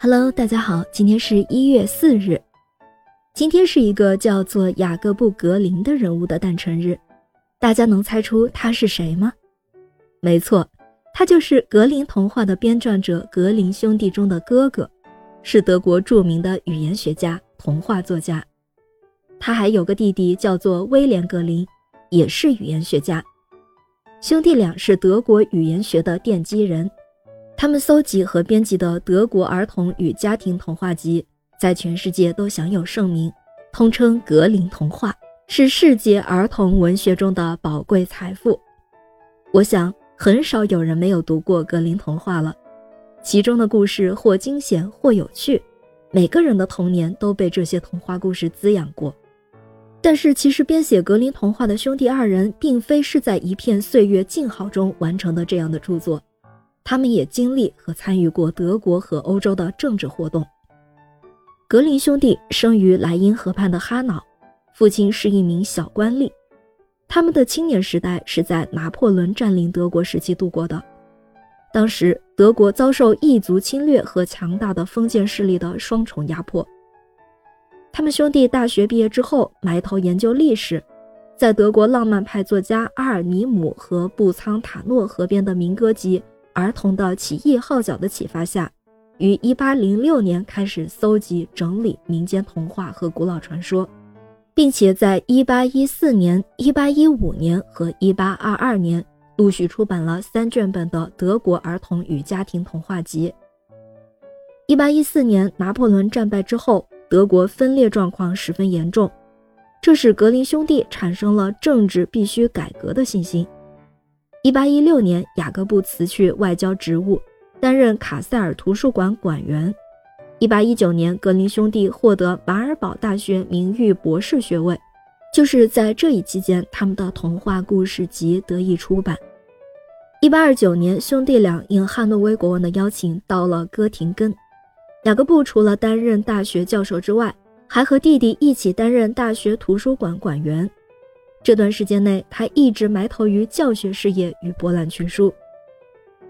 Hello，大家好，今天是一月四日，今天是一个叫做雅各布·格林的人物的诞辰日，大家能猜出他是谁吗？没错，他就是格林童话的编撰者格林兄弟中的哥哥，是德国著名的语言学家、童话作家。他还有个弟弟叫做威廉·格林，也是语言学家。兄弟俩是德国语言学的奠基人。他们搜集和编辑的德国儿童与家庭童话集，在全世界都享有盛名，通称格林童话，是世界儿童文学中的宝贵财富。我想，很少有人没有读过格林童话了。其中的故事或惊险或有趣，每个人的童年都被这些童话故事滋养过。但是，其实编写格林童话的兄弟二人，并非是在一片岁月静好中完成的这样的著作。他们也经历和参与过德国和欧洲的政治活动。格林兄弟生于莱茵河畔的哈瑙，父亲是一名小官吏。他们的青年时代是在拿破仑占领德国时期度过的。当时德国遭受异族侵略和强大的封建势力的双重压迫。他们兄弟大学毕业之后，埋头研究历史，在德国浪漫派作家阿尔尼姆和布仓塔诺河边的民歌集。儿童的起义号角的启发下，于1806年开始搜集整理民间童话和古老传说，并且在1814年、1815年和1822年陆续出版了三卷本的《德国儿童与家庭童话集》。1814年拿破仑战败之后，德国分裂状况十分严重，这使格林兄弟产生了政治必须改革的信心。一八一六年，雅各布辞去外交职务，担任卡塞尔图书馆馆员。一八一九年，格林兄弟获得马尔堡大学名誉博士学位。就是在这一期间，他们的童话故事集得以出版。一八二九年，兄弟俩应汉诺威国王的邀请到了哥廷根。雅各布除了担任大学教授之外，还和弟弟一起担任大学图书馆馆员。这段时间内，他一直埋头于教学事业与博览群书。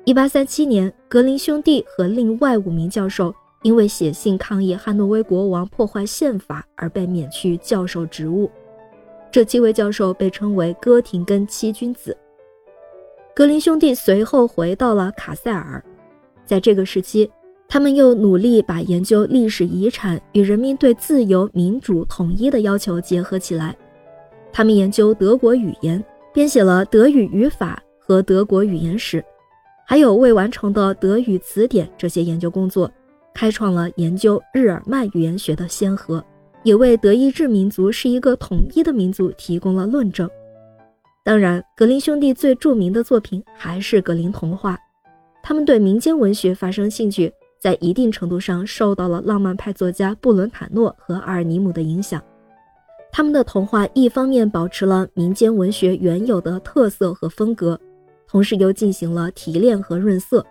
一八三七年，格林兄弟和另外五名教授因为写信抗议汉诺威国王破坏宪法而被免去教授职务。这七位教授被称为哥廷根七君子。格林兄弟随后回到了卡塞尔，在这个时期，他们又努力把研究历史遗产与人民对自由、民主、统一的要求结合起来。他们研究德国语言，编写了德语语法和德国语言史，还有未完成的德语词典这些研究工作，开创了研究日耳曼语言学的先河，也为德意志民族是一个统一的民族提供了论证。当然，格林兄弟最著名的作品还是格林童话。他们对民间文学发生兴趣，在一定程度上受到了浪漫派作家布伦塔诺和阿尔尼姆的影响。他们的童话一方面保持了民间文学原有的特色和风格，同时又进行了提炼和润色，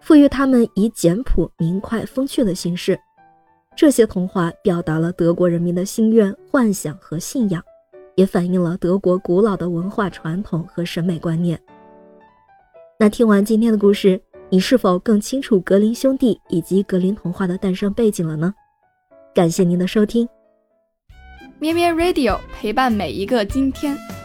赋予他们以简朴、明快、风趣的形式。这些童话表达了德国人民的心愿、幻想和信仰，也反映了德国古老的文化传统和审美观念。那听完今天的故事，你是否更清楚格林兄弟以及格林童话的诞生背景了呢？感谢您的收听。咩咩 Radio 陪伴每一个今天。